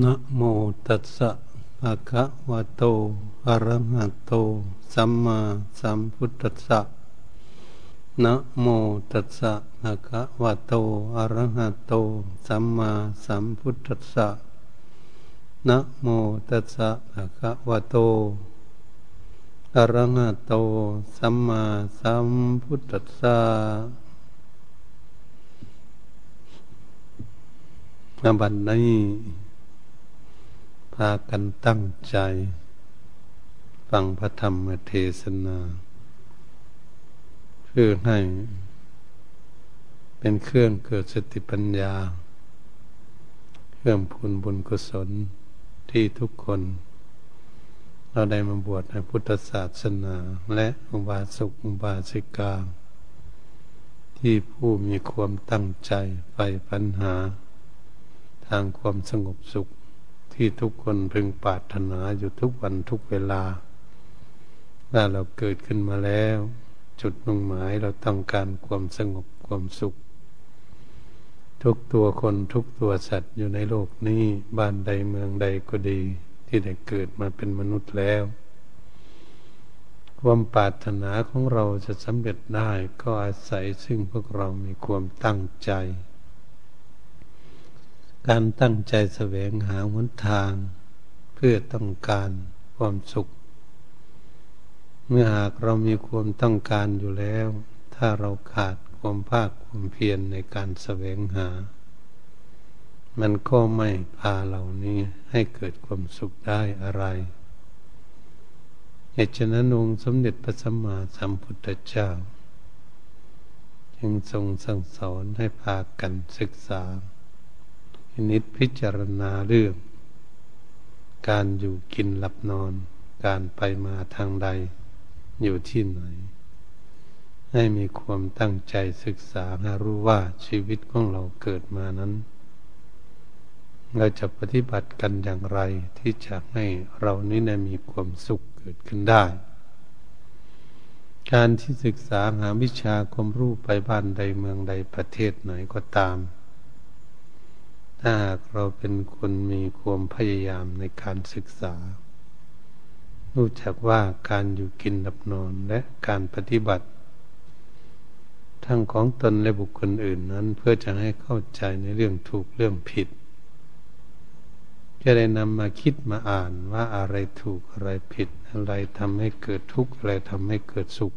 นะโมตัสสะภะคะวะโตอะระหะโต สัมมาสัมพุทธัสสะนะโมตัสสะภะคะวะโตอะระหะโต สัมมาสัมพุทธัสสะนะโมตัสสะภะคะวะโตอะระหะโต สัมมาสัมพุทธัสสะนบัดนี้ พากันตั้งใจ ฟังพระธรรมเทศนา เพื่อให้เป็นเครื่องเกิดสติปัญญา เครื่องพูนบุญกุศลที่ทุกคน เราได้มาบวชในพุทธศาสนา และอุบาสกอุบาสิกา ที่ผู้มีความตั้งใจไปปัญหา ทางความสงบสุข ที่ทุกคนพึงปรารถนาอยู่ทุกวันทุกเวลา ถ้าเราเกิดขึ้นมาแล้ว จุดมุ่งหมายเราต้องการความสงบความสุข ทุกตัวคนทุกตัวสัตว์อยู่ในโลกนี้บ้านใดเมืองใดก็ดี ที่ได้เกิดมาเป็นมนุษย์แล้ว ความปรารถนาของเราจะสำเร็จได้ก็อาศัยซึ่งพวกเรามีความตั้งใจ การตั้งใจแสวงหาหนทาง เพื่อต้องการความสุข เมื่อหากเรามีความต้องการอยู่แล้ว ถ้าเราขาดความภาคความเพียรในการแสวงหา มันก็ไม่พาเหล่านี้ให้เกิดความสุขได้อะไรเหตุฉะนั้นองค์สมเด็จพระสัมมาสัมพุทธเจ้า จึงทรงสั่งสอนให้พากันศึกษา นิดพิจารณาเรื่องการอยู่กินหลับนอน การไปมาทางใด อยู่ที่ไหน ให้มีความตั้งใจศึกษาให้รู้ว่าชีวิตของเราเกิดมานั้น เราจะปฏิบัติกันอย่างไรที่จะให้เรานี้นะมีความสุขเกิดขึ้นได้ การที่ศึกษาหาวิชาความรู้ไปบ้านใดเมืองใดประเทศไหนก็ตาม ถ้าเราเป็นคนมีความพยายามในการศึกษา รู้จักว่าการอยู่กินดับนอนและการปฏิบัติ ทั้งของตนและบุคคลอื่นนั้น เพื่อจะให้เข้าใจในเรื่องถูกเรื่องผิด จะได้นำมาคิดมาอ่านว่าอะไรถูกอะไรผิด อะไรทำให้เกิดทุกข์อะไรทำให้เกิดสุข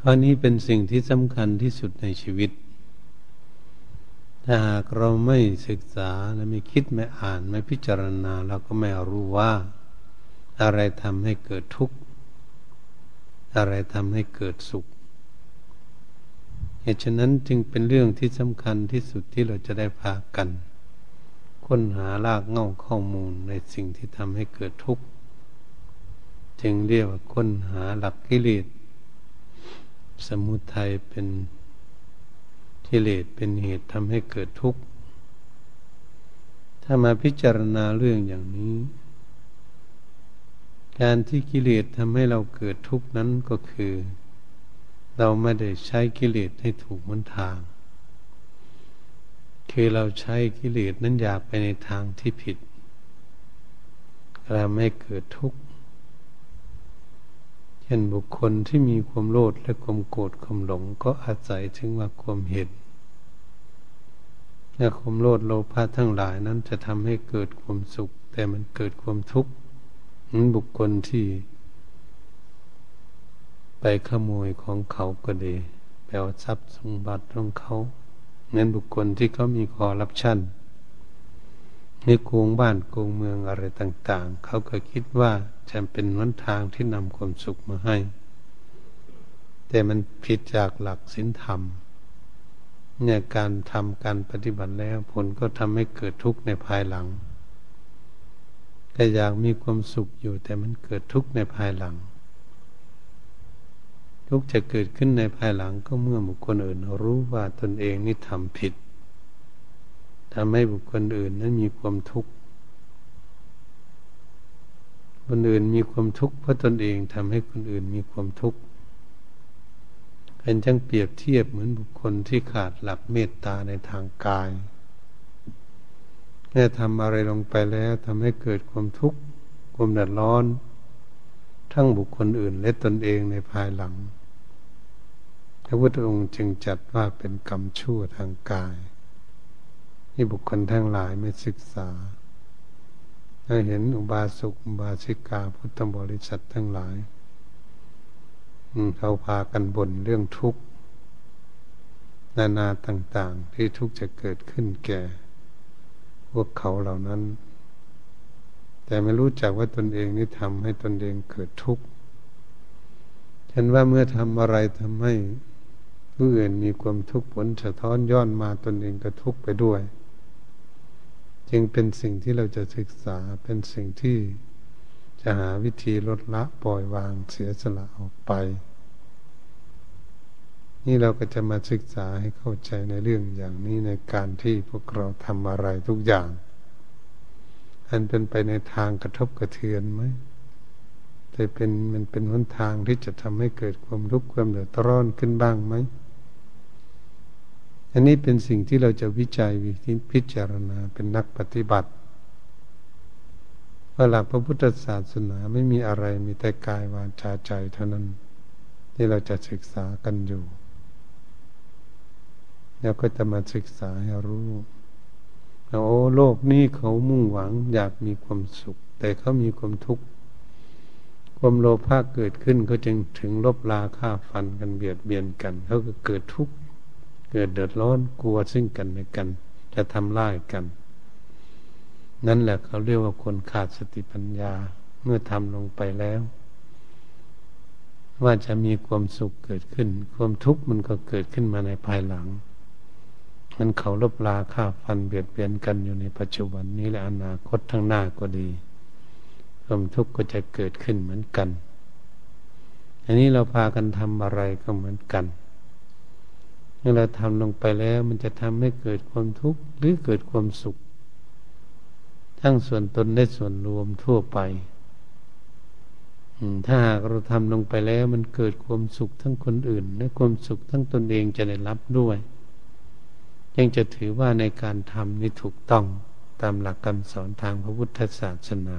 ข้อนี้เป็นสิ่งที่สำคัญที่สุดในชีวิต ถ้าหากเราไม่ศึกษาและไม่คิดไม่อ่านไม่พิจารณา เราก็ไม่รู้ว่า อะไรทำให้เกิดทุกข์ อะไรทำให้เกิดสุขเหตุฉะนั้นจึงเป็นเรื่องที่สำคัญที่สุดที่เราจะได้พากัน ค้นหารากเง่าข้อมูลในสิ่งที่ทำให้เกิดทุกข์ จึงเรียกว่าค้นหาหลักกิเลสสมุทัยเป็น กิเลสเป็นเหตุทำให้เกิดทุกข์ ถ้ามาพิจารณาเรื่องอย่างนี้ การที่กิเลสทำให้เราเกิดทุกข์นั้นก็คือ เราไม่ได้ใช้กิเลสให้ถูกมันทาง คือเราใช้กิเลสนั้นอยากไปในทางที่ผิดเราไม่เกิดทุกข์เช่นบุคคลที่มีความโลภและความโกรธความหลงก็อาศัยถึงว่าความเห็น และความโลภโลภะทั้งหลายนั้นจะทำให้เกิดความสุข แต่มันเกิดความทุกข์นั้นบุคคลที่ไปขโมยของเขาก็ดีแปลทรัพย์สมบัติของเขาเน้นบุคคลที่เขามีคอรับชั่นในกรุงบ้านโกงเมืองอะไรต่าง ๆ เขาก็คิดว่าจะเป็นวันทางที่นำความสุขมาให้ แต่มันผิดจากหลักศีลธรรม เนี่ยการทำการปฏิบัติแล้วผลก็ทำให้เกิดทุกข์ในภายหลังแต่อยากมีความสุขอยู่แต่มันเกิดทุกข์ในภายหลัง ทุกข์จะเกิดขึ้นในภายหลังก็เมื่อบุคคลอื่นรู้ว่าตนเองนี่ทำผิดทำให้บุคคลอื่นนั้นมีความทุกข์คนอื่นมีความทุกข์เพราะตนเองทำให้คนอื่นมีความทุกข์ เป็นจังเปรียบเทียบเหมือนบุคคลที่ขาดหลักเมตตาในทางกายเมื่ทำอะไรลงไปแล้วทำให้เกิดความทุกข์ความเดือดร้อน ทั้งบุคคลอื่นและตนเองในภายหลัง พระพุทธองค์จึงจัดว่าเป็นกรรมชั่วทางกาย ที่บุคคลทั้งหลายไม่ศึกษาถ้าเห็นอุบาสกอุบาสิกาพุทธบริษัททั้งหลาย เขาพากันบ่นเรื่องทุกข์นานาต่างๆ ที่ทุกข์จะเกิดขึ้นแก่ พวกเขาเหล่านั้น แต่ไม่รู้จักว่าตนเองนี่ทำให้ตนเองเกิดทุกข์ฉันว่าเมื่อทำอะไรทำให้ผู้อื่นมีความทุกข์ผลสะท้อนย้อนมาตนเองก็ทุกข์ไปด้วย จึงเป็นสิ่งที่เราจะศึกษาเป็นสิ่งที่ จะหาวิธีลดละปล่อยวางเสียสละออกไป นี่เราก็จะมาศึกษาให้เข้าใจในเรื่องอย่างนี้ในการที่พวกเราทำอะไรทุกอย่าง อันเป็นไปในทางกระทบกระเทือนไหมแต่เป็นมันเป็นหนทางที่จะทำให้เกิดความทุกข์ความเดือดร้อนขึ้นบ้างไหมอันนี้เป็นสิ่งที่เราจะวิจัยวิพิจารณาเป็นนักปฏิบัติ ว่าหลักพระพุทธศาสนาไม่มีอะไรมีแต่กายวาจาใจเท่านั้น ที่เราจะศึกษากันอยู่แล้วก็จะมาศึกษาให้รู้โอ้โลกนี้เขามุ่งหวังอยากมีความสุข แต่เขามีความทุกข์ความโลภะเกิดขึ้นเขาจึงถึงลบลาฆ่าฟันกันเบียดเบียนกันเขาก็เกิดทุกข์เกิดเดือดร้อนกลัวซึ่งกันและกัน จะทำร้ายกัน นั่นแหละเขาเรียกว่าคนขาดสติปัญญาเมื่อทำลงไปแล้ว ว่าจะมีความสุขเกิดขึ้น ความทุกข์มันก็เกิดขึ้นมาในภายหลังมันเขาลบลาฆ่าฟันเบียดเบียนกันอยู่ในปัจจุบันนี้และอนาคตทั้งหน้าก็ดี ความทุกข์ก็จะเกิดขึ้นเหมือนกัน อันนี้เราพากันทำอะไรก็เหมือนกันเมื่อเราทำลงไปแล้ว มันจะทำให้เกิดความทุกข์หรือเกิดความสุข ทั้งส่วนตนและส่วนรวมทั่วไปถ้าหากเราทำลงไปแล้ว มันเกิดความสุขทั้งคนอื่น และความสุขทั้งตนเองจะได้รับด้วยยังจะถือว่าในการทำนี้ถูกต้องตามหลักคำสอนทางพระพุทธศาสนา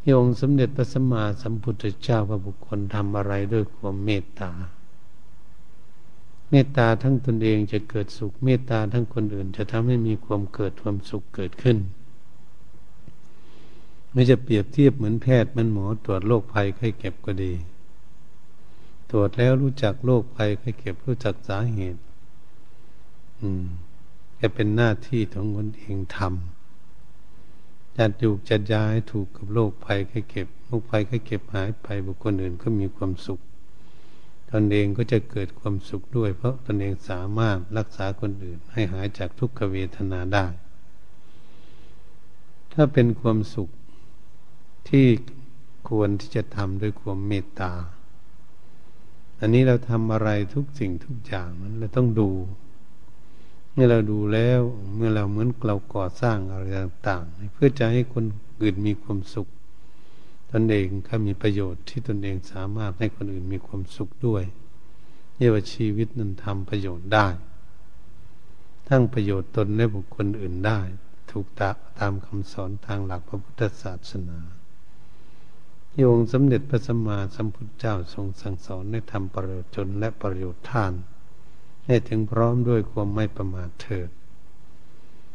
ที่องค์สมเด็จพระสัมมาสัมพุทธเจ้าพระบุคคลทำอะไรด้วยความเมตตา เมตตาทั้งตนเองจะเกิดสุข เมตตาทั้งคนอื่น จะทำให้มีความเกิดความสุขเกิดขึ้น ไม่จะเปรียบเทียบเหมือนแพทย์มันหมอตรวจโรคภัยไข้เก็บก็ดี ตรวจแล้วรู้จักโรคภัยไข้เก็บรู้จักสาเหตุ อืมจะเป็นหน้าที่ของคนเองทำจัดอยู่จัดยาให้ถูกกับโรคภัยไข้เก็บโรคภัยไข้เก็บหายไปบุคคลอื่นก็มีความสุข ตนเองก็จะเกิดความสุขด้วย เพราะตนเองสามารถรักษาคนอื่น ให้หายจากทุกขเวทนาได้ ถ้าเป็นความสุขที่ควรที่จะทำด้วยความเมตตา อันนี้เราทำอะไรทุกสิ่งทุกอย่างนั้นเราต้องดู เมื่อเราดูแล้วเมื่อเราเหมือนเราก่อสร้างอะไรต่างๆ เพื่อจะให้คนอื่นมีความสุข ตนเองก็มีประโยชน์ที่ตนเองสามารถให้คนอื่นมีความสุขด้วยเรียกว่าชีวิตนั้นทำประโยชน์ได้ ทั้งประโยชน์ตนและบุคคลอื่นได้ ถูกตาตามคำสอนทางหลักพระพุทธศาสนาโยงสมเด็จพระสัมมาสัมพุทธเจ้าทรงสั่งสอนในทำประโยชน์จนและประโยชน์ท่าน ให้ถึงพร้อมด้วยความไม่ประมาทเถิด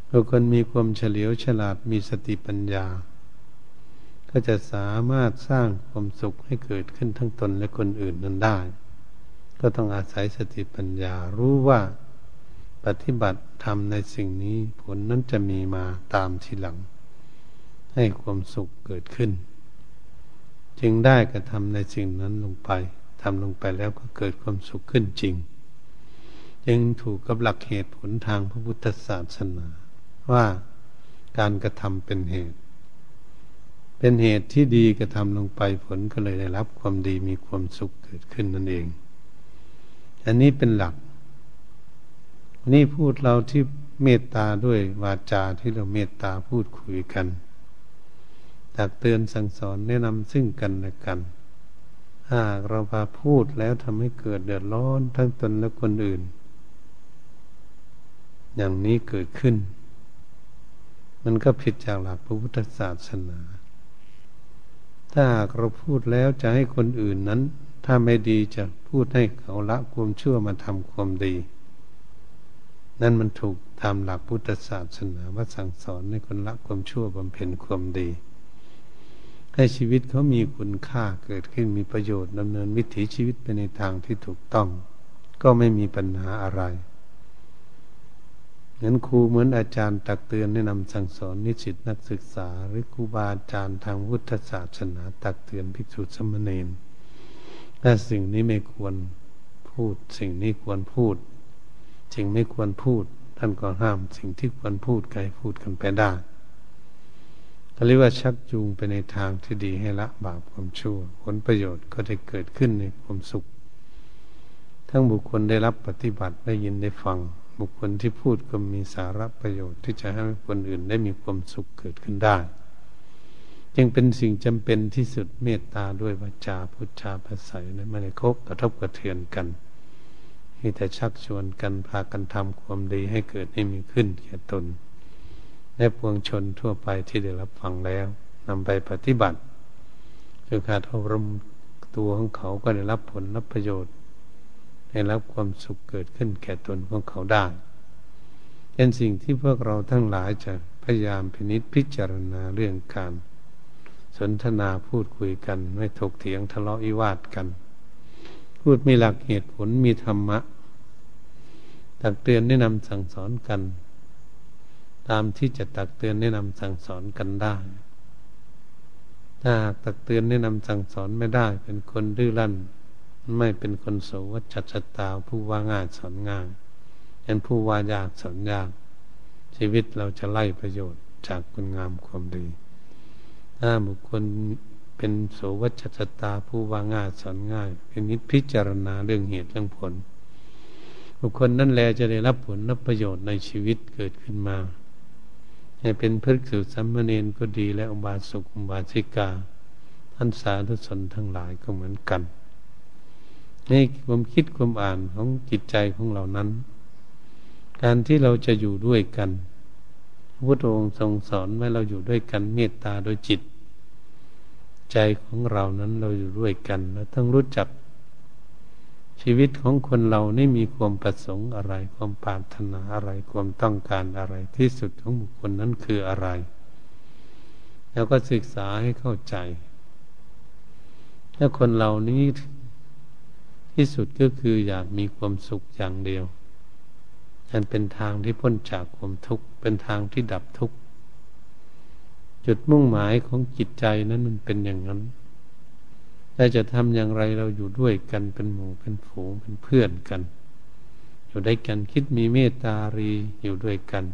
บุคคลมีความเฉลียวฉลาดมีสติปัญญา ก็จะสามารถสร้างความสุขให้เกิดขึ้นทั้งตนและคนอื่นนั้นได้ ก็ต้องอาศัยสติปัญญารู้ว่าปฏิบัติทำในสิ่งนี้ผลนั้นจะมีมาตามทีหลัง ให้ความสุขเกิดขึ้น จึงได้กระทำในสิ่งนั้นลงไปทำลงไปแล้วก็เกิดความสุขขึ้นจริง จึงถูกกับหลักเหตุผลทางพระพุทธศาสนา ว่าการกระทำเป็นเหตุ เป็นเหตุที่ดีกระทำลงไปผลก็เลยได้รับความดีมีความสุขเกิดขึ้นนั่นเอง อันนี้เป็นหลัก นี่พูดเราที่เมตตาด้วยวาจาที่เราเมตตาพูดคุยกันตักเตือนสั่งสอนแนะนำซึ่งกันและกัน หากเราพาพูดแล้วทำให้เกิดเดือดร้อนทั้งตนและคนอื่น อย่างนี้เกิดขึ้น มันก็ผิดจากหลักพระพุทธศาสนา ถ้าเราพูดแล้วจะให้คนอื่นนั้น ถ้าไม่ดีจะพูดให้เขาละความชั่วมาทำความดี นั่นมันถูกตามหลักพุทธศาสนาว่าสั่งสอนให้คนละความชั่วบำเพ็ญความดี ให้ชีวิตเขามีคุณค่าเกิดขึ้นมีประโยชน์ดำเนินวิถีชีวิตไปในทางที่ถูกต้อง ก็ไม่มีปัญหาอะไร งั้นครูเหมือนอาจารย์ตักเตือนแนะนำสั่งสอนนิสิตนักศึกษา หรือครูบาอาจารย์ทางพุทธศาสนาตักเตือนภิกษุสมณีนถ้าสิ่งนี้ไม่ควรพูด สิ่งนี้ควรพูดสิ่งไม่ควรพูด ท่านก็ห้ามสิ่งที่ควรพูดใครพูดกันไปได้ก็เรียกว่าชักจูงไปในทางที่ดีให้ละบาปความชั่ว ผลประโยชน์ก็จะเกิดขึ้นในความสุข ทั้งบุคคลได้รับปฏิบัติได้ยินได้ฟัง บุคคลที่พูดก็มีสาระประโยชน์ที่จะให้คนอื่นได้มีความสุขเกิดขึ้นได้ จึงเป็นสิ่งจำเป็นที่สุดเมตตาด้วยวาจาพุทธาภาษาในไม่ได้คบกระทบกระเทือนกันมีแต่ชักชวนกันพากันทำความดีให้เกิดให้มีขึ้นแก่ตนและปวงชนทั่วไปที่ได้รับฟังแล้วนำไปปฏิบัติคือการอบรมตัวของเขาก็ได้รับผลรับประโยชน์ ได้รับความสุขเกิดขึ้นแก่ตนของเขาได้เป็นสิ่งที่พวกเราทั้งหลายจะพยายามพินิจพิจารณาเรื่องการ สนทนาพูดคุยกัน ไม่ถกเถียงทะเลาะวิวาทกัน พูดมีหลักเหตุผลมีธรรมะตักเตือนแนะนำสั่งสอนกัน ตามที่จะตักเตือนแนะนำสั่งสอนกันได้ ถ้าตักเตือนแนะนำสั่งสอนไม่ได้ เป็นคนดื้อรั้น ไม่เป็นคนโสวัจัตตาผู้ว่าง่ายสอนง่ายเป็นผู้ว่ายากสอนยาก ชีวิตเราจะไล่ประโยชน์จากคุณงามความดี ถ้าบุคคลเป็นโสวัจัตตาผู้ว่าง่ายสอนง่าย เป็นนิพพิจารณาเรื่องเหตุเรื่องผล บุคคลนั่นแหละจะได้รับผลรับประโยชน์ในชีวิตเกิดขึ้นมาให้เป็นพฤกษุสัมมเนนก็ดีและอุบาสกอุบาสิกา ท่านสาธุชนทั้งหลายก็เหมือนกัน ในความคิดความอ่านของจิตใจของเรานั้น การที่เราจะอยู่ด้วยกันพระพุทธองค์ทรงสอนไว้เราอยู่ด้วยกันเมตตาโดยจิต ใจของเรานั้นเราอยู่ด้วยกันเราต้องรู้จัก ชีวิตของคนเรานี่มีความประสงค์อะไร ความปรารถนาอะไรความต้องการอะไรที่สุดของบุคคลนั้นคืออะไร แล้วก็ศึกษาให้เข้าใจ ถ้าคนเรานี้ ที่สุดก็คืออยากมีความสุขอย่างเดียวนันเป็นทางที่พ้นจากความทุกข์เป็นทางที่ดับทุกข์จุดมุ่งหมายของจิตใจนั้นมันเป็นอย่างนั้นถ้าจะทำอย่างไรเราอยู่ด้วยกันเป็นหมู่เป็นฝูงเป็นเพื่อนกัน อยู่ด้วยกันคิดมีเมตตารีอยู่ด้วยกัน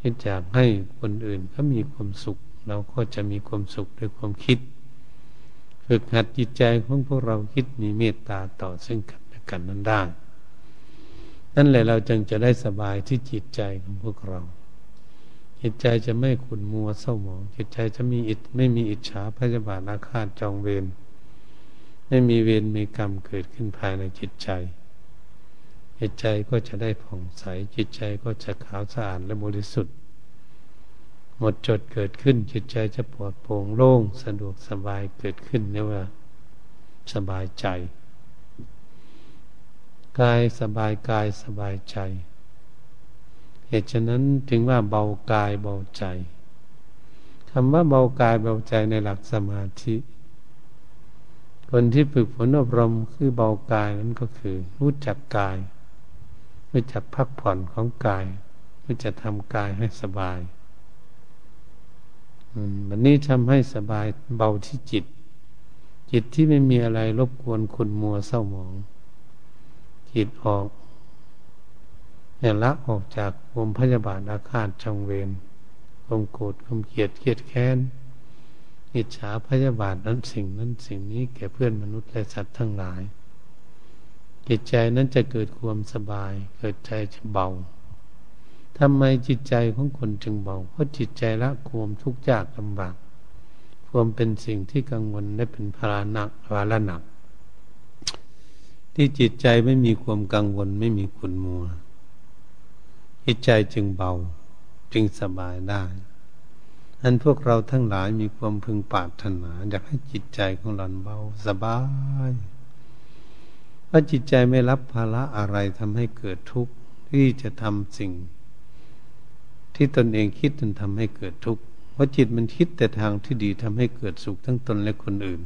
คิดอยากให้คนอื่นเขามีความสุข เราก็จะมีความสุขด้วยความคิด ฝึกหัดจิตใจของพวกเราคิดมีเมตตาต่อซึ่งกันและกันนั้นได้นั่นแหละเราจึงจะได้สบายที่จิตใจของพวกเราจิตใจจะไม่ขุนมัวเศร้าหมองจิตใจจะมีอิจไม่มีอิจฉาพยาบาทอาฆาตจองเวรไม่มีเวรมีกรรมเกิดขึ้นภายในจิตใจ จิตใจก็จะได้ผ่องใสจิตใจก็จะขาวสะอาดและบริสุทธิ์ หมดจดเกิดขึ้นจิตใจจะปลอดโปร่งโล่งสะดวกสบายเกิดขึ้นเรียกว่า สบายใจ กายสบายกายสบายใจ เหตุฉะนั้นถึงว่าเบากายเบาใจคำว่าเบากายเบาใจในหลักสมาธิคนที่ฝึกฝนอบรมคือเบากายนั้นก็คือ รู้จักกาย รู้จักพักผ่อนของกาย รู้จักทำกายให้สบาย วันนี้ทำให้สบายเบาที่จิต จิตที่ไม่มีอะไรรบกวนคุณมัวเศร้าหมอง จิตออกเนี่ยละออกจากวมพยาบาทอาฆาตจงเวรความโกรธความเกลียดเกลียดแค้นอิจฉาพยาบาทนั้นสิ่งนั้นสิ่งนี้แก่เพื่อนมนุษย์และสัตว์ทั้งหลาย จิตใจนั้นจะเกิดความสบาย เกิดใจจะเบา ทำไมจิตใจของคนจึงเบา เพราะจิตใจละความทุกข์ยากลำบาก ความเป็นสิ่งที่กังวลและเป็นภาระหนักภาระหนัก ที่จิตใจไม่มีความกังวลไม่มีขุนมัว จิตใจจึงเบาจึงสบายได้ อันพวกเราทั้งหลายมีความพึงปรารถนา อยากให้จิตใจของเราเบาสบายเพราะจิตใจไม่รับภาระอะไรทำให้เกิดทุกข์ที่จะทำสิ่ง ที่ตนเองคิดจนทำให้เกิดทุกข์เพราะจิตมันคิดแต่ทางที่ดีทำให้เกิดสุขทั้งตนและคนอื่น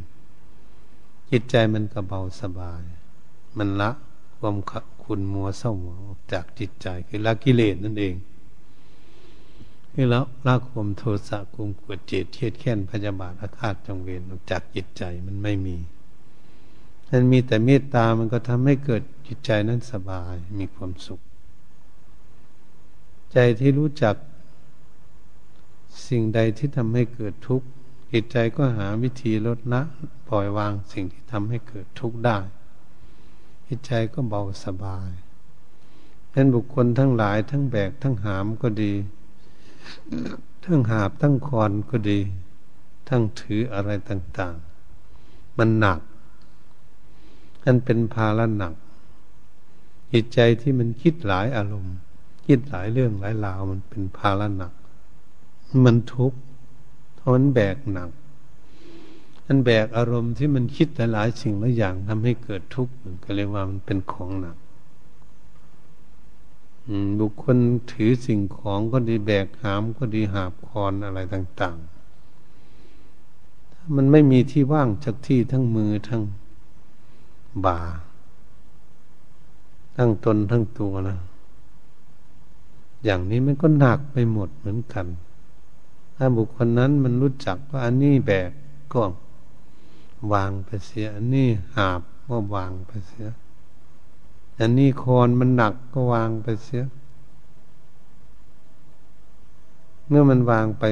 จิตใจมันก็เบาสบาย มันละความคุณมัวเศร้าหมองออกจากจิตใจคือละกิเลสนั่นเองคือแล้วละความโทสะกุมขวดเจตเทียดแค้นพยาบาทอาฆาตจงเวรออกจากจิตใจมันไม่มีมันมีแต่เมตตามันก็ทำให้เกิดจิตใจนั้นสบายมีความสุข ใจที่รู้จัก สิ่งใดที่ทำให้เกิดทุกข์จิตใจก็หาวิธีลดละปล่อยวางสิ่งที่ทำให้เกิดทุกข์ได้จิตใจก็เบาสบายเป็นบุคคลทั้งหลาย ทั้งแบกทั้งหามก็ดี ทั้งหาบทั้งคอนก็ดี ทั้งถืออะไรต่าง ๆ มันหนักอันเป็นภาระหนักจิตใจที่มันคิดหลายอารมณ์ คิดหลายเรื่องหลายราวมันเป็นภาระหนัก มันทุกข์เพราะมันแบกหนักอันแบกอารมณ์ที่มันคิดหลายๆสิ่งหลายอย่างทำให้เกิดทุกข์ก็เรียกว่ามันเป็นของหนักบุคคลถือสิ่งของก็ดีแบกหามก็ดีหาบคอนอะไรต่าง ๆ มันไม่มีที่ว่างจากที่ทั้งมือทั้งบ่า ทั้งตนทั้งตัวนะ อย่างนี้มันก็หนักไปหมดเหมือนกัน ถ้าบุคคลนั้นมันรู้จักว่าอันนี้แบกก็วางไปเสีย อันนี้หาบก็วางไปเสีย อันนี้คอนมันหนักก็วางไปเสีย เมื่อมันวางไป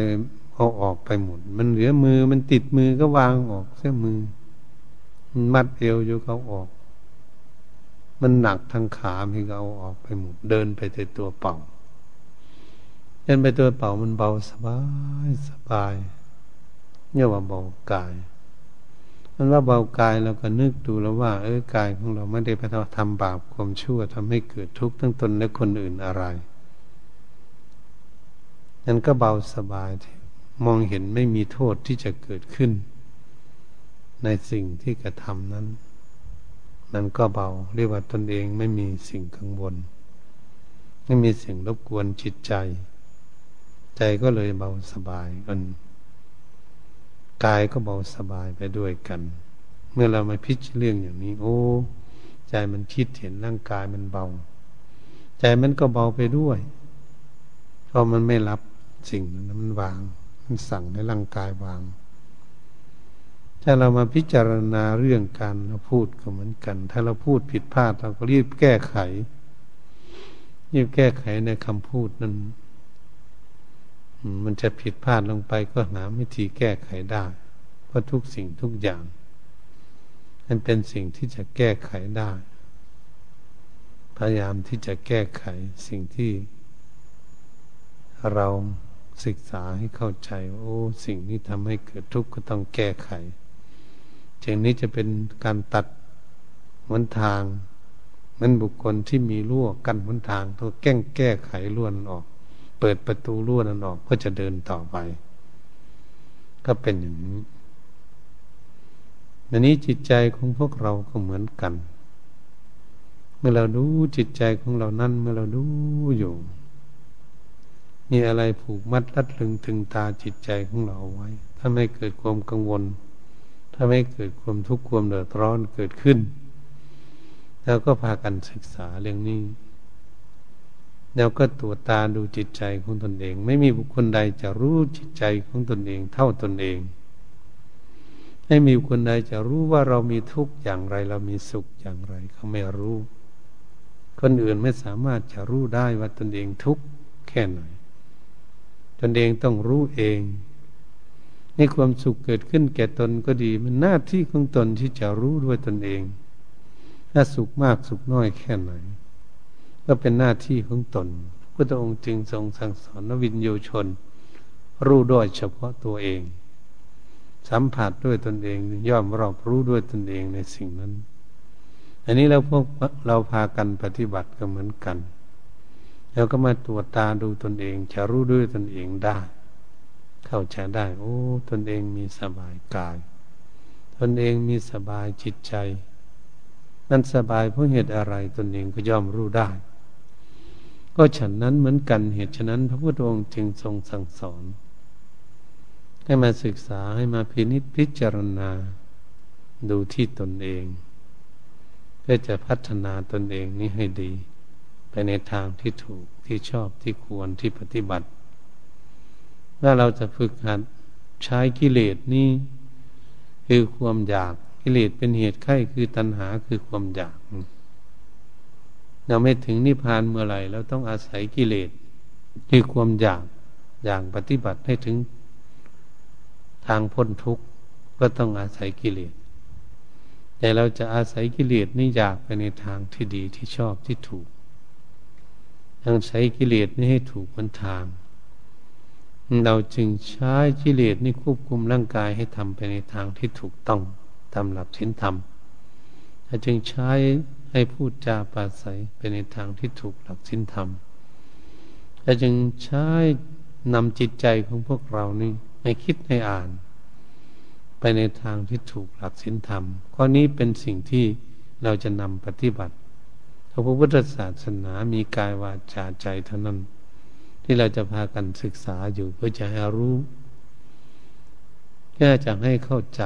เอาออกไปหมด มันเหลือมือมันติดมือก็วางออกเสียมือ มันมัดเอวอยู่เขาออก มันหนักทางขาพี่ก็เอาออกไปหมด เดินไปแต่ตัวเป่า เดินไปตัวเป่ามันเบาสบายสบายเนี่ยว่าเบากาย มันว่าเบากายเราก็นึกดูแล้วว่า เออกายของเราไม่ได้ไปทำบาปความชั่วทำให้เกิดทุกข์ทั้งตนและคนอื่นอะไรนั้นก็เบาสบายมองเห็นไม่มีโทษที่จะเกิดขึ้น ในสิ่งที่กระทำนั้นมันก็เบาเรียกว่าตนเองไม่มีสิ่งกังวลไม่มีสิ่งรบกวนจิตใจ ใจก็เลยเบาสบายอันกายก็เบาสบายไปด้วยกัน เมื่อเรามาพิจเรื่องอย่างนี้ โอ้ ใจมันคิดเห็นร่างกายมันเบา ใจมันก็เบาไปด้วยเพราะมันไม่รับสิ่งนั้นมันวาง มันสั่งให้ร่างกายวางถ้าเรามาพิจารณาเรื่องการเราพูดก็เหมือนกัน ถ้าเราพูดผิดพลาดเราก็รีบแก้ไขรีบแก้ไขในคำพูดนั้น มันจะผิดพลาดลงไปก็หาวิธีแก้ไขได้ เพราะทุกสิ่งทุกอย่าง มันเป็นสิ่งที่จะแก้ไขได้ พยายามที่จะแก้ไขสิ่งที่ เราศึกษาให้เข้าใจ โอ้ สิ่งนี้ทำให้เกิดทุกข์ก็ต้องแก้ไขจึงนี้จะเป็นการตัดหนทางมันบุคคลที่มีรั่วกันหนทางต้องแก้งแก้ไขล้วนออก เปิดประตูรั่วนั้นออกก็จะเดินต่อไป ก็เป็นอย่างนี้อันนี้จิตใจของพวกเราก็เหมือนกัน เมื่อเราดูจิตใจของเรานั่นเมื่อเราดูอยู่ มีอะไรผูกมัดรัดลึงถึงตาจิตใจของเราไว้ ถ้าไม่เกิดความกังวล ถ้าไม่เกิดความทุกข์ความเดือดร้อนเกิดขึ้น แล้วก็พากันศึกษาเรื่องนี้ แล้วก็ตัวตาดูจิตใจของตนเอง ไม่มีบุคคลใดจะรู้จิตใจของตนเอง เท่าตนเอง ไม่มีบุคคลใดจะรู้ว่าเรามีทุกข์อย่างไร เรามีสุขอย่างไรเขาไม่รู้ คนอื่นไม่สามารถจะรู้ได้ว่าตนเองทุกข์แค่ไหนตนเองต้องรู้เองในความสุขเกิดขึ้นแก่ตนก็ดี มันหน้าที่ของตนที่จะรู้ด้วยตนเองถ้าสุขมากสุขน้อยแค่ไหน ก็เป็นหน้าที่ของตนพระองค์จึงทรงสั่งสอนวิญโยชน รู้ด้วยเฉพาะตัวเอง สัมผัสด้วยตนเอง ย่อมรอบรู้ด้วยตนเองในสิ่งนั้น อันนี้เราพวกเราพากันปฏิบัติก็เหมือนกันแล้วก็มาตรวจตาดูตนเอง จะรู้ด้วยตนเองได้ เข้าใจได้ โอ้ตนเองมีสบายกาย ตนเองมีสบายจิตใจ นั่นสบายเพราะเหตุอะไรตนเองก็ย่อมรู้ได้ ก็ฉันนั้นเหมือนกันเหตุฉะนั้น พระพุทธองค์จึงทรงสั่งสอน ให้มาศึกษาให้มาพินิจพิจารณา ดูที่ตนเอง เพื่อจะพัฒนาตนเองนี้ให้ดี ไปในทางที่ถูกที่ชอบที่ควรที่ปฏิบัติถ้าเราจะฝึกหัดใช้กิเลสนี้คือความอยากกิเลสเป็นเหตุไข้คือตัณหาคือความอยาก เราไม่ถึงนิพพานเมื่อไหร่เราต้องอาศัยกิเลสคือความอยากอยางปฏิบัติให้ถึงทางพ้นทุกข์ก็ต้องอาศัยกิเลสแต่เราจะอาศัยกิเลสนี่อยากไปในทางที่ดีที่ชอบที่ถูกยังใช้กิเลสนี่ให้ถูกมันทาง เราจึงใช้กิเลสนี่ควบคุมร่างกายให้ทำไปในทางที่ถูกต้องตามหลักศีลธรรมเราจึงใช้ ให้พูดจาปราศัยไปในทางที่ถูกหลักศีลธรรมเราจึงใช้นำจิตใจของพวกเรานี่ให้คิดให้อ่าน ไปในทางที่ถูกหลักศีลธรรม ข้อนี้เป็นสิ่งที่เราจะนำปฏิบัติพระพุทธศาสนามีกายวาจาใจเท่านั้น ที่เราจะพากันศึกษาอยู่เพื่อจะให้รู้แค่จะให้เข้าใจ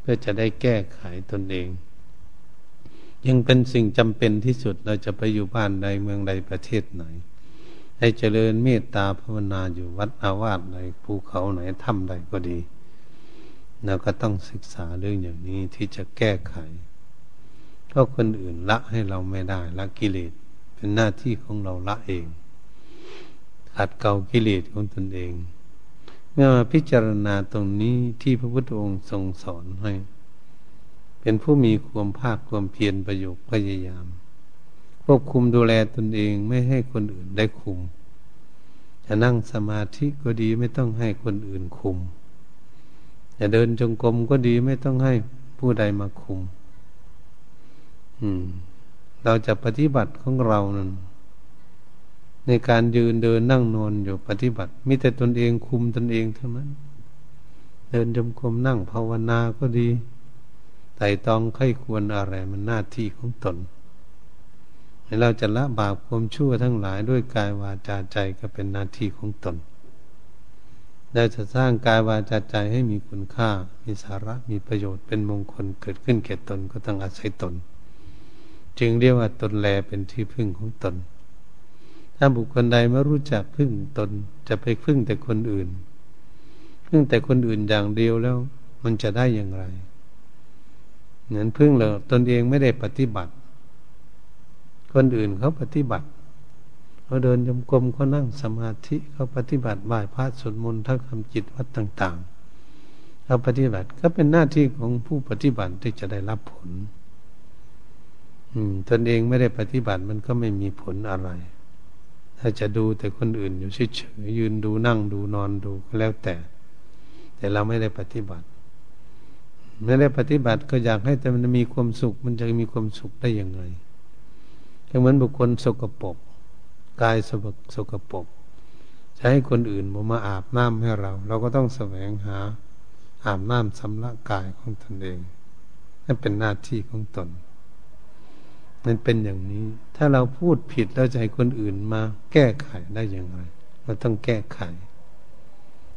เพื่อจะได้แก้ไขตนเอง ยังเป็นสิ่งจำเป็นที่สุดเราจะไปอยู่บ้านใดเมืองใดประเทศไหน ให้เจริญเมตตาภาวนาอยู่วัดอาวาสไหนภูเขาไหนถ้ำใดก็ดีเราก็ต้องศึกษาเรื่องอย่างนี้ที่จะแก้ไข เพราะคนอื่นละให้เราไม่ได้ละกิเลสเป็นหน้าที่ของเราละเองขัดเกากิเลสของตนเอง เมื่อมาพิจารณาตรงนี้ที่พระพุทธองค์ทรงสอนให้ เป็นผู้มีความภาคความเพียรประโยชน์พยายาม ควบคุมดูแลตนเองไม่ให้คนอื่นได้คุม จะนั่งสมาธิก็ดีไม่ต้องให้คนอื่นคุม จะเดินจงกรมก็ดีไม่ต้องให้ผู้ใดมาคุมเราจะปฏิบัติของเรานั้นในการยืนเดินนั่งนอนอยู่ปฏิบัติมิแต่ตนเองคุมตนเองเท่านั้น เดินจมกรมนั่งภาวนาก็ดี ไต่ตองไข้ควรอะไรมันหน้าที่ของตนเราจะละบาปความชั่วทั้งหลายด้วยกายวาจาใจก็เป็นหน้าที่ของตนเราจะสร้างกายวาจาใจให้มีคุณค่า มีสาระมีประโยชน์เป็นมงคลเกิดขึ้นแก่ตนก็ต้องอาศัยตน จึงเรียกว่าตนแลเป็นที่พึ่งของตน ถ้าบุคคลใดไม่รู้จักพึ่งตนจะไปพึ่งแต่คนอื่น พึ่งแต่คนอื่นอย่างเดียวแล้วมันจะได้อย่างไร เหมือนพึ่งเราตนเองไม่ได้ปฏิบัติ คนอื่นเขาปฏิบัติเขาเดินยมกลมเขานั่งสมาธิเขาปฏิบัติไหว้พระสวดมนต์ทักคำจิตวัดต่างๆเขาปฏิบัติก็เป็นหน้าที่ของผู้ปฏิบัติที่จะได้รับผลตนเองไม่ได้ปฏิบัติมันก็ไม่มีผลอะไร ถ้าจะดูแต่คนอื่นอยู่เฉยๆยืนดูนั่งดูนอนดูก็แล้วแต่ แต่เราไม่ได้ปฏิบัติ ไม่ได้ปฏิบัติก็อยากให้แต่มันมีความสุข มันจะมีความสุขได้อยังไงก็เหมือนบุคคลสกปรกกายสกสกปรกจะให้คนอื่นมาอาบน้ำให้เรา เราก็ต้องแสวงหาอาบน้ำสำระกายของตนเองนั่นเป็นหน้าที่ของตนมันเป็นอย่างนี้ ถ้าเราพูดผิดเราจะให้คนอื่นมา แก้ไขได้อย่างไร เราต้องแก้ไข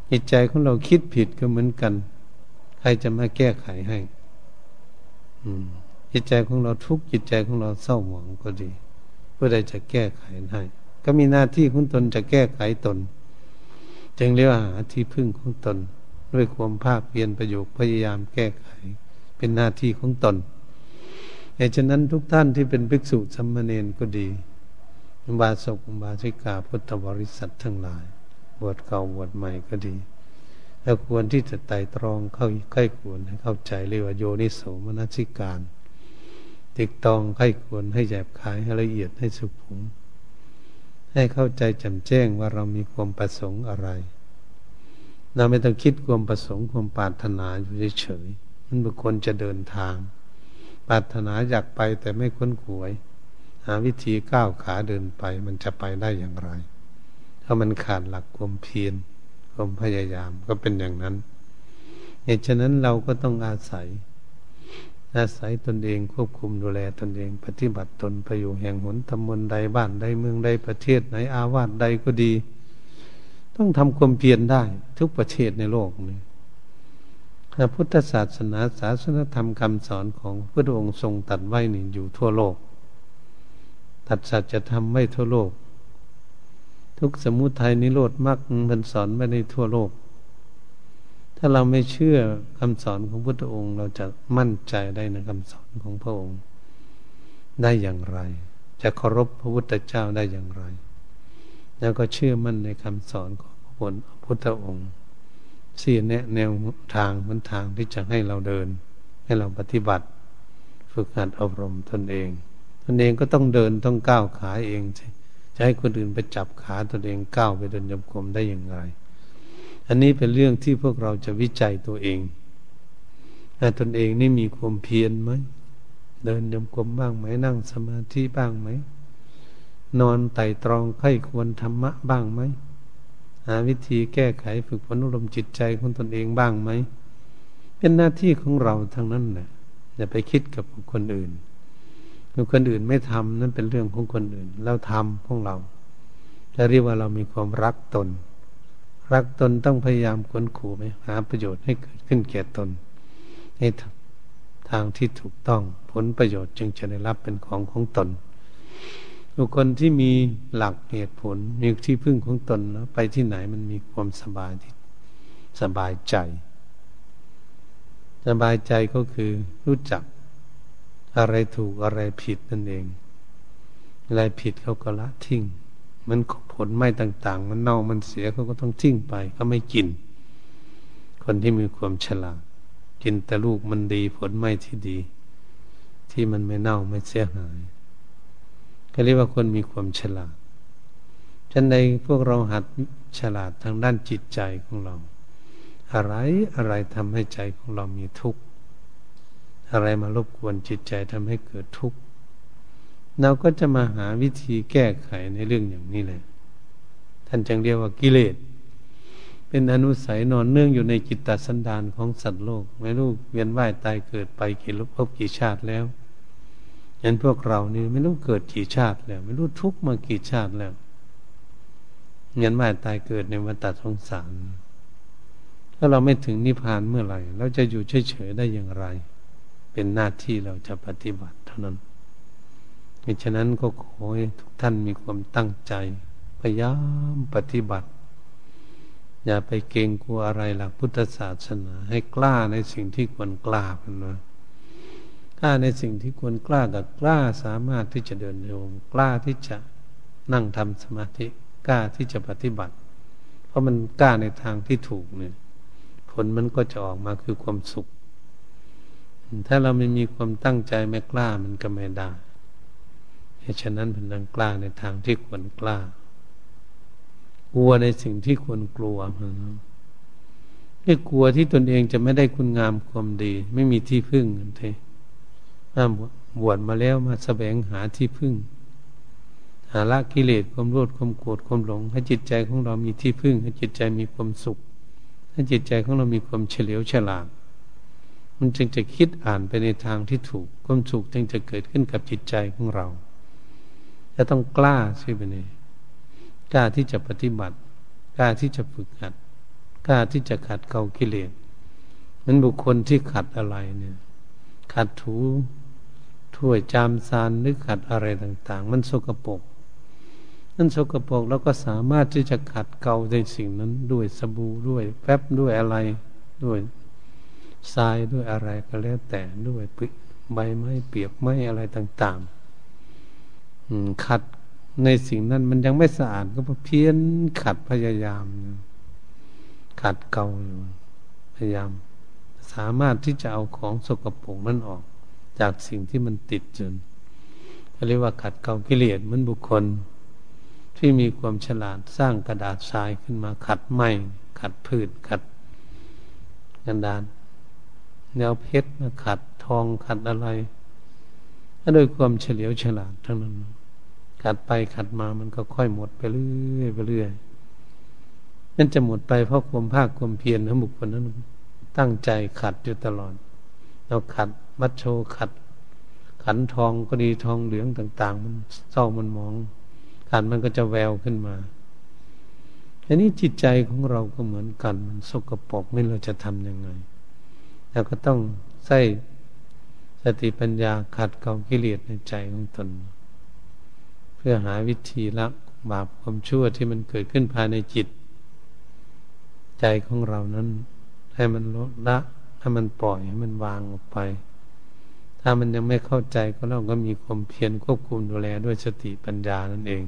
จิตใจของเราคิดผิดก็เหมือนกัน รจะมาแก้ไขให้ อืม จิตใจของเราทุกจิตใจของเราเศร้าหมองก็ดีเพื่อใดจะแก้ไขให้ ก็มีหน้าที่ของตนจะแก้ไขตน จึงเรียกว่าหาที่พึ่งของตน ด้วยความภาคเพียรประโยคพยายามแก้ไข เป็นหน้าที่ของตนเหตุฉะนั้นทุกท่านที่เป็นภิกษุสัมมาเนนก็ดีบาศกบาสิกาพุทธบริษัททั้งหลายบวชเก่าบวชใหม่ก็ดี แล้วควรที่จะไต่ตรองเข้าใกล้ควรให้เข้าใจเรียกว่าโยนิโสมนสิการติดตองใกล้ควรให้แยบขายให้ละเอียดให้สุขุม ให้เข้าใจแจ่มแจ้งว่าเรามีความประสงค์อะไร เราไม่ต้องคิดความประสงค์ความปรารถนาอยู่เฉยๆมันบุคคลจะเดินทางปรารถนาอยากไปแต่ไม่ค้นขวย หาวิธีก้าวขาเดินไปมันจะไปได้อย่างไร ถ้ามันขาดหลักความเพียร ความพยายามก็เป็นอย่างนั้น เหตุฉะนั้นเราก็ต้องอาศัย อาศัยตนเองควบคุมดูแลตนเอง ปฏิบัติตนไปอยู่แห่งหนตำบลใดบ้านใดเมืองใดประเทศไหนอาวาสใดก็ดี ต้องทำความเพียรได้ ทุกประเทศในโลกนี้พระพุทธศาสนาศาสนธรรมคำสอนของพระองค์ทรงตัดไว้นี่อยู่ทั่วโลก ตัดสัจธรรมไว้ทั่วโลก ทุกสมุทัยนิโรธมรรคมันสอนไว้ในทั่วโลก ถ้าเราไม่เชื่อคำสอนของพระองค์ เราจะมั่นใจได้ในคำสอนของพระองค์ ได้อย่างไร จะเคารพพระพุทธเจ้าได้อย่างไร แล้วก็เชื่อมั่นในคำสอนของพระพุทธองค์สี่แนะแนวทางมันทางที่จะให้เราเดิน ให้เราปฏิบัติ ฝึกหัดอบรมตนเอง ตนเองก็ต้องเดินต้องก้าวขาเอง จะให้คนอื่นไปจับขาตนเองก้าวไปเดินยมกลมได้อย่างไรอันนี้เป็นเรื่องที่พวกเราจะวิจัยตัวเองแต่ตนเองนี่มีความเพียรไหมเดินยมกลมบ้างไหมนั่งสมาธิบ้างไหมนอนไต่ตรองไข้ควรธรรมะบ้างไหมหาวิธีแก้ไขฝึกฝนอารมณ์จิตใจของตนเองบ้างไหม เป็นหน้าที่ของเราทั้งนั้นแหละอย่าไปคิดกับคนอื่น คนอื่นไม่ทำนั่นเป็นเรื่องของคนอื่น เราทำของเราจะเรียกว่าเรามีความรักตน รักตนต้องพยายามค้นขู่ไหมหาประโยชน์ให้เกิดขึ้นแก่ตนให้ทางที่ถูกต้องผลประโยชน์จึงจะได้รับเป็นของของตนบุคคลที่มีหลักเหตุผลมีที่พึ่งของตนแล้วไปที่ไหนมันมีความสบายสบายใจ สบายใจก็คือรู้จัก อะไรถูกอะไรผิดนั่นเอง อะไรผิดเขาก็ละทิ้ง มันผลไม่ต่าง ๆ มันเน่ามันเสียเขาก็ต้องทิ้งไปก็ไม่กิน คนที่มีความฉลาด กินแต่ลูกมันดีผลไม่ที่ดี ที่มันไม่เน่าไม่เสียหายก็เรียกว่าคนมีความฉลาดฉันในพวกเราหัดฉลาดทางด้านจิตใจของเรา อะไรอะไรทำให้ใจของเรามีทุกข์ อะไรมารบกวนจิตใจทำให้เกิดทุกข์เราก็จะมาหาวิธีแก้ไขในเรื่องอย่างนี้เลย ท่านจึงเรียกว่ากิเลส เป็นอนุสัยนอนเนื่องอยู่ในจิตตสันดานของสัตว์โลกไม่รู้เวียนว่ายตายเกิดไปกี่ลบพบกี่ชาติแล้วยันพวกเรานี่ไม่รู้เกิดกี่ชาติแล้ว ไม่รู้ทุกมากี่ชาติแล้วยันว่าตายเกิดในวัฏสงสารถ้าเราไม่ถึงนิพพานเมื่อไหร่เราจะอยู่เฉยๆได้อย่างไร เป็นหน้าที่เราจะปฏิบัติเท่านั้นดังฉะนั้นก็ขอให้ทุกท่านมีความตั้งใจ พยายามปฏิบัติ อย่าไปเกรงกลัวอะไรหลักพุทธศาสนา ให้กล้าในสิ่งที่ควรกล้าเป็นว่ากล้าในสิ่งที่ควรกล้ากับกล้าสามารถที่จะเดินโยมกล้าที่จะนั่งทำสมาธิกล้าที่จะปฏิบัติ เพราะมันกล้าในทางที่ถูกเนี่ยผลมันก็จะออกมาคือความสุข ถ้าเราไม่มีความตั้งใจไม่กล้ามันก็ไม่ได้ฉะนั้นเป็นดังกล้าในทางที่ควรกล้า กลัวในสิ่งที่ควรกลัวไม่กลัวที่ตนเองจะไม่ได้คุณงามความดี ไม่มีที่พึ่งเทบวชมาแล้วมาแสวงหาที่พึ่ง หาละกิเลสความโลภความโกรธความหลง ให้จิตใจของเรามีที่พึ่ง ให้จิตใจมีความสุข ให้จิตใจของเรามีความเฉลียวฉลาด มันจึงจะคิดอ่านไปในทางที่ถูกความสุขจึงจะเกิดขึ้นกับจิตใจของเราจะต้องกล้าใช่ไหมเนี่ยกล้าที่จะปฏิบัติ กล้าที่จะฝึกหัด กล้าที่จะขัดเกลากิเลสมันบุคคลที่ขัดอะไรเนี่ย ขัดถูถ้วยจามซานนึกขัดอะไรต่าง ๆ มันสกปรกนั่นสกปรกแล้วก็สามารถที่จะขัดเกลาในสิ่งนั้นด้วยสบู่ด้วยแป๊บด้วยอะไรด้วย ทรายด้วยอะไรก็แล้วแต่ด้วยใบไม้เปียกไม้อะไรต่างๆขัดในสิ่งนั้นมันยังไม่สะอาดก็เพี้ยนขัดพยายาม ขัดเกาอยู่พยายาม สามารถที่จะเอาของสกปรกนั้นออก จากสิ่งที่มันติดจนเรียกว่าขัดเกลากิเลสมันบุคคล ที่มีความฉลาดสร้างกระดาษทรายขึ้นมาขัดไม้ขัดพืชขัดกันดาน แนวเพชรมาขัดทองขัดอะไรถ้าโดยความเฉลียวฉลาดทั้งนั้น ขัดไปขัดมามันก็ค่อยหมดไปเรื่อยไปเรื่อยนั่นจะหมดไปเพราะความภาคความเพียรของบุคคลนั้น ตั้งใจขัดอยู่ตลอดเราขัดมัดโชขัด ขันทองก็ดีทองเหลืองต่าง ๆ มันเศร้ามันมอง ขันมันก็จะแววขึ้นมาอันนี้จิตใจของเราก็เหมือนกันมันสกปรกไม่เราจะทำยังไง เราก็ต้องใส่สติปัญญาขัดเกลากิเลสในใจของตน เพื่อหาวิธีละบาปความชั่วที่มันเกิดขึ้นภายในจิต ใจของเรานั้น ให้มันลดละให้มันปล่อยให้มันวางออกไป ถ้ามันยังไม่เข้าใจก็เราก็มีความเพียรควบคุมดูแลด้วยสติปัญญานั่นเอง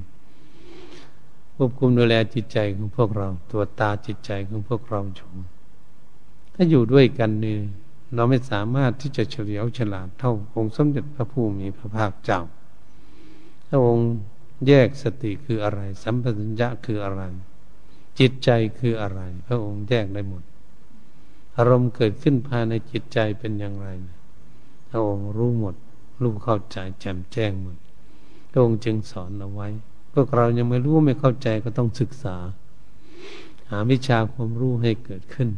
ควบคุมดูแลจิตใจของพวกเรา ตัวตาจิตใจของพวกเราชม ถ้าอยู่ด้วยกันเนี่ยเราไม่สามารถที่จะเฉลียวฉลาดเท่าองค์สมเด็จพระผู้มีพระภาคเจ้าพระองค์แยกสติคืออะไร สัมปชัญญะคืออะไร จิตใจคืออะไร พระองค์แยกได้หมด อารมณ์เกิดขึ้นภายในจิตใจเป็นอย่างไรพระองค์รู้หมด รู้เข้าใจแจ่มแจ้งหมดพระองค์จึงสอนเอาไว้ พวกเรายังไม่รู้ไม่เข้าใจก็ต้องศึกษา หาวิชาความรู้ให้เกิดขึ้น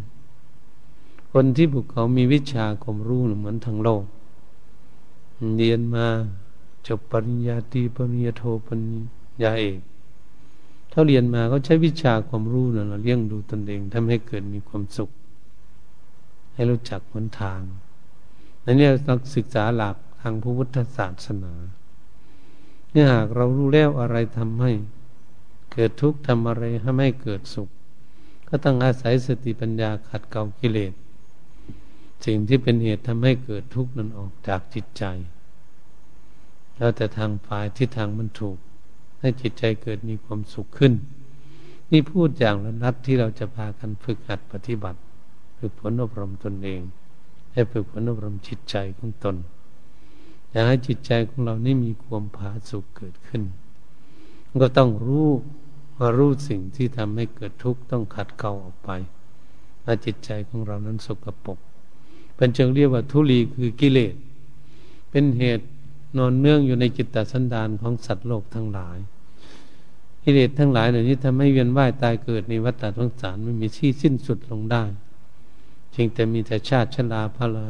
คนที่บุกเขามีวิชาความรู้เหมือนทางโลก เรียนมาจบปริญญาตรีปริญญาโทปริญญาเอกถ้าเรียนมาก็ใช้วิชาความรู้นั่นเราเลี้ยงดูตนเองทำให้เกิดมีความสุข ให้รู้จักหนทางนั่นเนี่ยนักศึกษาหลักทางพระพุทธศาสนาเนี่ยหากเรารู้แล้วอะไรทำให้ เกิดทุกข์ทำอะไรให้ไม่เกิดสุข ก็ต้องอาศัยสติปัญญาขัดเกลากิเลส สิ่งที่เป็นเหตุทำให้เกิดทุกข์นั้นออกจากจิตใจ แล้วแต่ทางฝ่ายที่ทางมันถูก ให้จิตใจเกิดมีความสุขขึ้น นี่พูดอย่างละนัดที่เราจะพากันฝึกหัดปฏิบัติ ฝึกฝนอบรมตนเอง ให้ฝึกฝนอบรมจิตใจของตนอยากให้จิตใจของเรานี่มีความผาสุกเกิดขึ้น ก็ต้องรู้ว่ารู้สิ่งที่ทำให้เกิดทุกข์ต้องขัดเกลาออกไปว่าจิตใจของเรานั้นสกปรก เป็นจึงเรียกว่าทุลีคือกิเลส เป็นเหตุนอนเนื่องอยู่ในจิตตสันดานของสัตว์โลกทั้งหลาย กิเลสทั้งหลายเหล่านี้ทำให้เวียนว่ายตายเกิดในวัฏฏะสงสารไม่มีที่สิ้นสุดลงได้เพียงแต่มีแต่ชาติชลาพลา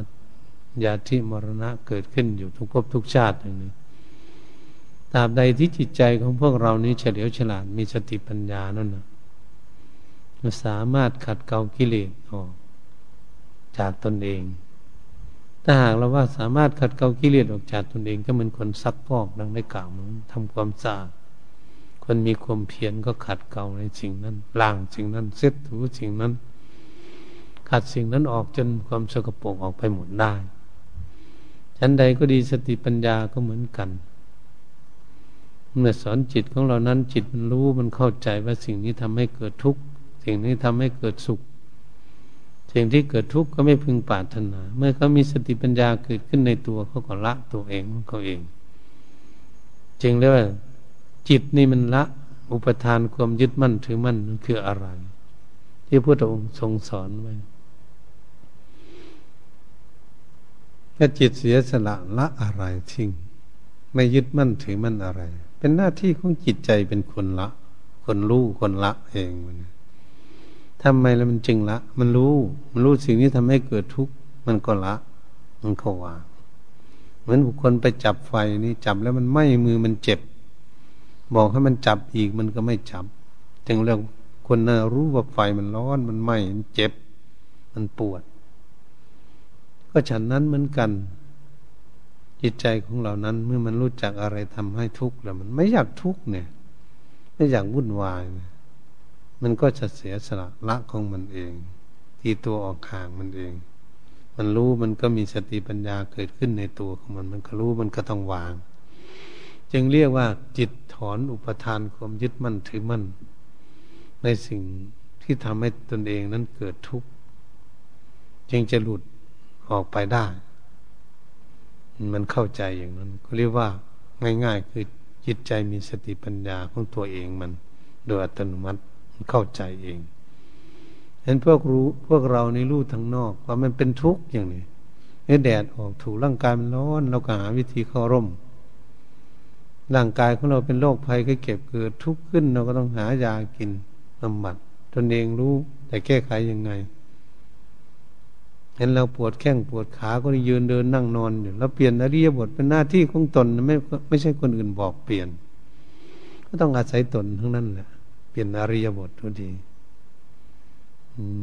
ยาธิมรณะเกิดขึ้นอยู่ทุกภพทุกชาติอย่างนี้ตราบใดที่จิตใจของพวกเรานี้เฉลียวฉลาดมีสติปัญญานั่นนะสามารถขัดเกลากิเลสออก จากตนเอง ถ้าหากเราว่าสามารถขัดเกลากิเลสออกจากตนเอง ก็เหมือนคนซักพอกดังได้กล่าวมันทำความสะอาดคนมีความเพียรก็ขัดเกลาในสิ่งนั้นล้างสิ่งนั้นเซ็ตถูสิ่งนั้น ขัดสิ่งนั้นออกจนความสกปรกออกไปหมดได้ชั้นใดก็ดีสติปัญญาก็เหมือนกัน เมื่อสอนจิตของเรานั้นจิตมันรู้มันเข้าใจว่าสิ่งนี้ทำให้เกิดทุกข์สิ่งนี้ทำให้เกิดสุข สิ่งที่เกิดทุกข์ก็ไม่พึงปรารถนา เมื่อเขามีสติปัญญาเกิดขึ้นในตัวเขาก็ละตัวเองของเขาเองจริงแล้วจิตนี่มันละ อุปทานความยึดมั่นถือมั่นมันคืออะไร ที่พระองค์ทรงสอนไว้ถ้าจิตเสียสละละอะไรทิ้งไม่ยึดมั่นถือมั่นอะไร เป็นหน้าที่ของจิตใจเป็นคนละ คนรู้คนละเองมัน ทำไมแล้วมันจึงละ มันรู้ มันรู้สิ่งนี้ทำให้เกิดทุกข์มันก็ละ มันก็วางเหมือนบุคคลไปจับไฟนี่จับแล้วมันไหม้มือมันเจ็บ บอกให้มันจับอีกมันก็ไม่จับจึงเรื่องคนน่ะรู้ว่าไฟมันร้อนมันไหม้มันเจ็บ มันปวด ก็ฉันนั้นเหมือนกัน จิตใจของเรานั้น เมื่อมันรู้จักอะไรทำให้ทุกข์แล้วมันไม่อยากทุกข์เนี่ย ไม่อยากวุ่นวายเนี่ย มันก็จะเสียสละละของมันเอง ที่ตัวออกห่างมันเอง มันรู้มันก็มีสติปัญญาเกิดขึ้นในตัวของมัน มันก็รู้มันก็ต้องวาง จึงเรียกว่าจิตถอนอุปทานความยึดมั่นถือมั่น ในสิ่งที่ทำให้ตนเองนั้นเกิดทุกข์จึงจะหลุดออกไปได้ มันเข้าใจอย่างนั้นก็เรียกว่าง่าย ๆ คือจิตใจมีสติปัญญาของตัวเองมัน โดยอัตโนมัติ เข้าใจเองเห็นพวกรู้พวกเราในรู้ทางนอกว่ามันเป็นทุกข์อย่างนี้นี่แดดออกถูกร่างกายมันร้อน เราก็หาวิธีเข้าร่ม ร่างกายของเราเป็นโรคภัยก็เก็บเกิดทุกข์ขึ้น เราก็ต้องหายากินบำบัดตนเองรู้แต่แก้ไขยังไงเห็นเราปวดแข้งปวดขาก็ยืนเดินนั่งนอนอยู่แล้วเปลี่ยนอริยบทเป็นหน้าที่ของตนไม่ไม่ใช่คนอื่นบอกเปลี่ยน ก็ต้องอาศัยตนทั้งนั้นแหละ ลี่ยนอริยบททุกที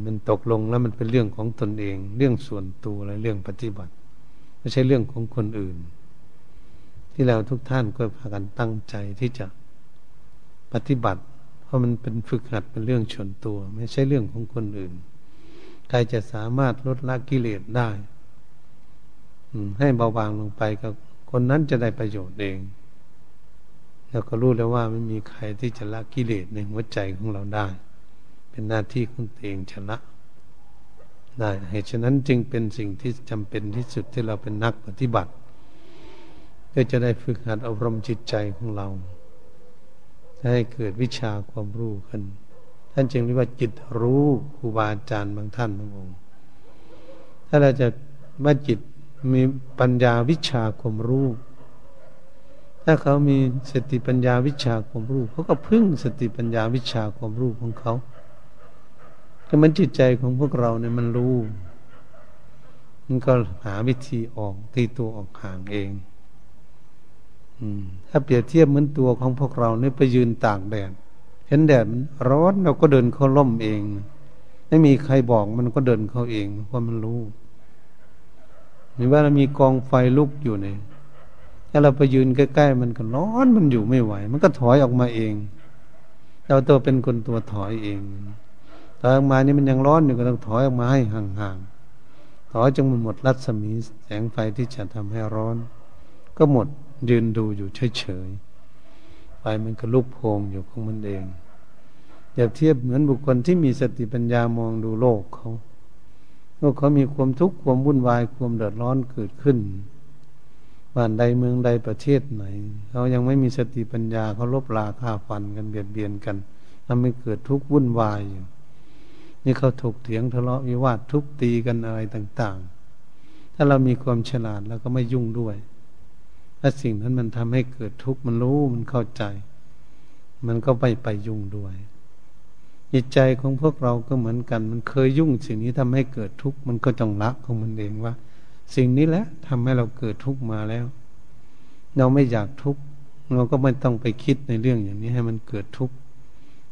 มันตกลงแล้วมันเป็นเรื่องของตนเอง เรื่องส่วนตัวและเรื่องปฏิบัติ ไม่ใช่เรื่องของคนอื่น ที่เราทุกท่านก็พากันตั้งใจที่จะปฏิบัติ เพราะมันเป็นฝึกหัดเป็นเรื่องส่วนตัว ไม่ใช่เรื่องของคนอื่นใครจะสามารถลดละกิเลสได้ให้เบาบางลงไปก็คนนั้นจะได้ประโยชน์เอง แล้วก็รู้แล้วว่าไม่มีใครที่จะละกิเลสในหัวใจของเราได้ เป็นหน้าที่ของตัวเองชนะได้เหตุฉะนั้นจึงเป็นสิ่งที่จำเป็นที่สุดที่เราเป็นนักปฏิบัติเพื่อจะได้ฝึกหัดอบรมจิตใจของเรา ให้เกิดวิชาความรู้ขึ้น ท่านจึงเรียกว่าจิตรู้ครูบาอาจารย์บางท่านบางองค์ ถ้าเราจะว่าจิตมีปัญญาวิชาความรู้ ถ้าเขามีสติปัญญาวิชาความรู้เขาก็พึ่งสติปัญญาวิชาความรู้ของเขาก็มันจิตใจของพวกเราเนี่ยมันรู้ มันก็หาวิธีออกตีตัวออกห่างเอง อืม ถ้าเปรียบเทียบเหมือนตัวของพวกเราเนี่ยไปยืนตากแดดเห็นแดดมันร้อนเราก็เดินเข้าร่มเอง ไม่มีใครบอกมันก็เดินเข้าเองเพราะมันรู้หรือว่าเรามีกองไฟลุกอยู่เนี่ย ถ้าเราไปยืนใกล้ๆมันก็ร้อนมันอยู่ไม่ไหว มันก็ถอยออกมาเอง เราตัวเป็นคนตัวถอยเองถอยออกมานี่มันยังร้อนอยู่ก็ต้องถอยออกมาให้ห่างๆถอยจนมันหมดรัศมีแสงไฟที่จะทำให้ร้อน ก็หมดยืนดูอยู่เฉยๆไฟมันก็ลุกโพงอยู่ของมันเองอย่าเทียบเหมือนบุคคลที่มีสติปัญญามองดูโลกเขาโลกเขามีความทุกข์ความวุ่นวายความเดือดร้อนเกิดขึ้น บ้านใดเมืองใดประเทศไหนเขายังไม่มีสติปัญญาเขาลบลาฆ่าฟันกันเบียดเบียนกันทำให้เกิดทุกข์วุ่นวายอยู่นี่เขาถกเถียงทะเลาะวิวาททุบตีกันอะไรต่าง ๆ ถ้าเรามีความฉลาดแล้วก็ไม่ยุ่งด้วยถ้าสิ่งนั้นมันทำให้เกิดทุกข์มันรู้มันเข้าใจ มันก็ไม่ไปยุ่งด้วยจิตใจของพวกเราก็เหมือนกัน มันเคยยุ่งสิ่งนี้ทำให้เกิดทุกข์มันก็จงละของมันเองว่า สิ่งนี้แหละทำให้เราเกิดทุกข์มาแล้ว เราไม่อยากทุกข์เราก็ไม่ต้องไปคิดในเรื่องอย่างนี้ให้มันเกิดทุกข์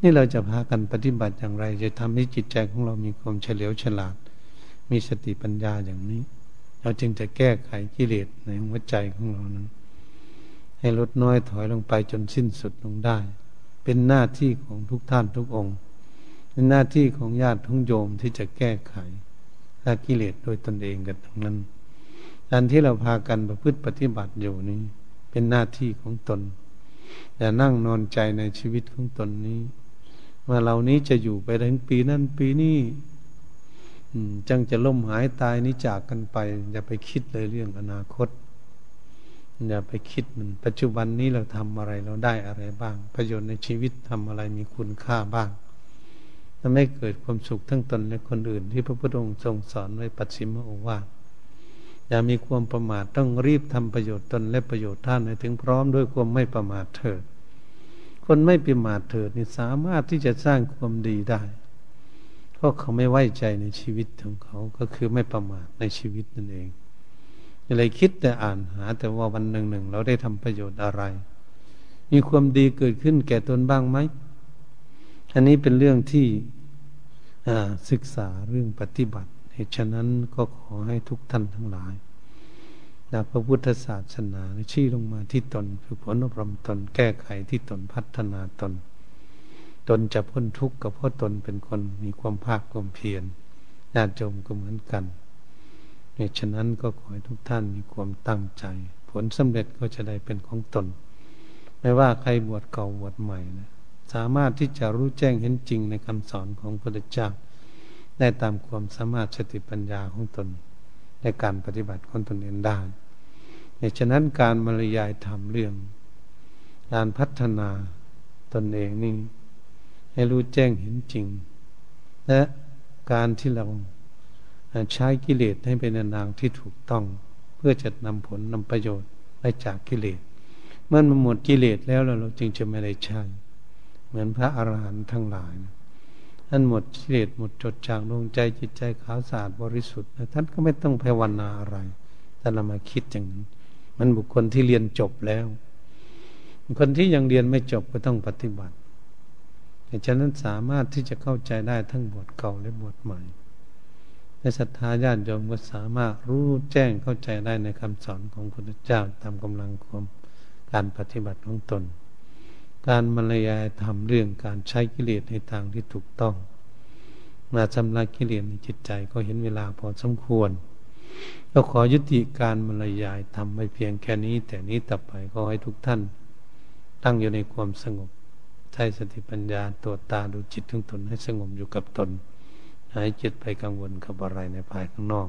นี่เราจะพากันปฏิบัติอย่างไร จะทำให้จิตใจของเรามีความเฉลียวฉลาด มีสติปัญญาอย่างนี้ เราจึงจะแก้ไขกิเลสในหัวใจของเรานั้น ให้ลดน้อยถอยลงไปจนสิ้นสุดลงได้ เป็นหน้าที่ของทุกท่านทุกองค์ เป็นหน้าที่ของญาติทุกโยมที่จะแก้ไขละกิเลสโดยตนเองกันทั้งนั้น การที่เราพากันประพฤติปฏิบัติอยู่นี้ เป็นหน้าที่ของตนอย่านั่งนอนใจในชีวิตของตนนี้ ว่าเรานี้จะอยู่ไปถึงปีนั้นปีนี้จังจะล่มหายตายนี้จากกันไป อย่าไปคิดเลยเรื่องอนาคต อย่าไปคิดมันปัจจุบันนี้เราทำอะไรเราได้อะไรบ้าง ประโยชน์ในชีวิตทำอะไรมีคุณค่าบ้างทำให้เกิดความสุขทั้งตนและคนอื่น ที่พระพุทธองค์ทรงสอนไว้ปัจฉิมโอวาท อย่ามีความประมาทต้องรีบทำประโยชน์ตนและประโยชน์ท่านให้ถึงพร้อมด้วยความไม่ประมาทเถิด คนไม่ประมาทเถิดนี่สามารถที่จะสร้างความดีได้ เพราะเขาไม่ไว้ใจในชีวิตของเขาก็คือไม่ประมาทในชีวิตนั่นเองอะไรคิดแต่อ่านหา แต่ว่าวันหนึ่งหนึ่งเราได้ทำประโยชน์อะไร มีความดีเกิดขึ้นแก่ตนบ้างไหมอันนี้เป็นเรื่องที่ศึกษาเรื่องปฏิบัติ เหตุฉะนั้นก็ขอให้ทุกท่านทั้งหลายจากพระพุทธศาสนาชี้ลงมาที่ตนคือผลอบรมตนแก้ไขที่ตนพัฒนาตน ตนจะพ้นทุกข์ก็เพราะตนเป็นคนมีความภาคความเพียรญาติโยมก็เหมือนกันในฉะนั้นก็ขอให้ทุกท่านมีความตั้งใจ ผลสำเร็จก็จะได้เป็นของตน ไม่ว่าใครบวชเก่าบวชใหม่นะสามารถที่จะรู้แจ้งเห็นจริงในคำสอนของพระพุทธเจ้า ได้ตามความสามารถสติปัญญาของตนในการปฏิบัติของตนเองได้ในฉะนั้นการบรรยายธรรมเรื่อง การพัฒนาตนเองนี่ให้รู้แจ้งเห็นจริง และการที่เราใช้กิเลสให้เป็นนางที่ถูกต้อง เพื่อจะนำผลนำประโยชน์ได้จากกิเลสเมื่อมันหมดกิเลสแล้วเราจึงจะไม่ได้ใช้เหมือนพระอรหันต์ทั้งหลายนะ ท่านหมดกิเลสหมดจดจางดวงใจจิตใจขาวสะอาดบริสุทธิ์ท่านก็ไม่ต้องภาวนาอะไรแต่เรามาคิดอย่างนั้นมันบุคคลที่เรียนจบแล้วคนที่ยังเรียนไม่จบก็ต้องปฏิบัติฉะนั้นสามารถที่จะเข้าใจได้ทั้งบทเก่าและบทใหม่ในศรัทธาญาติโยมก็สามารถรู้แจ้งเข้าใจได้ในคำสอนของพระพุทธเจ้าตามกำลังความการปฏิบัติของตน การบรรยายทำเรื่องการใช้กิเลสในทางที่ถูกต้อง มาชำระกิเลสในจิตใจก็เห็นเวลาพอสมควรก็ขอยุติการบรรยายทำไม่เพียงแค่นี้ แต่นี้ต่อไปก็ให้ทุกท่าน ตั้งอยู่ในความสงบ ใช้สติปัญญาตัวตาดูจิตทั้งตนให้สงบอยู่กับตนหายจิตไปกังวลกับอะไรในภายข้างนอก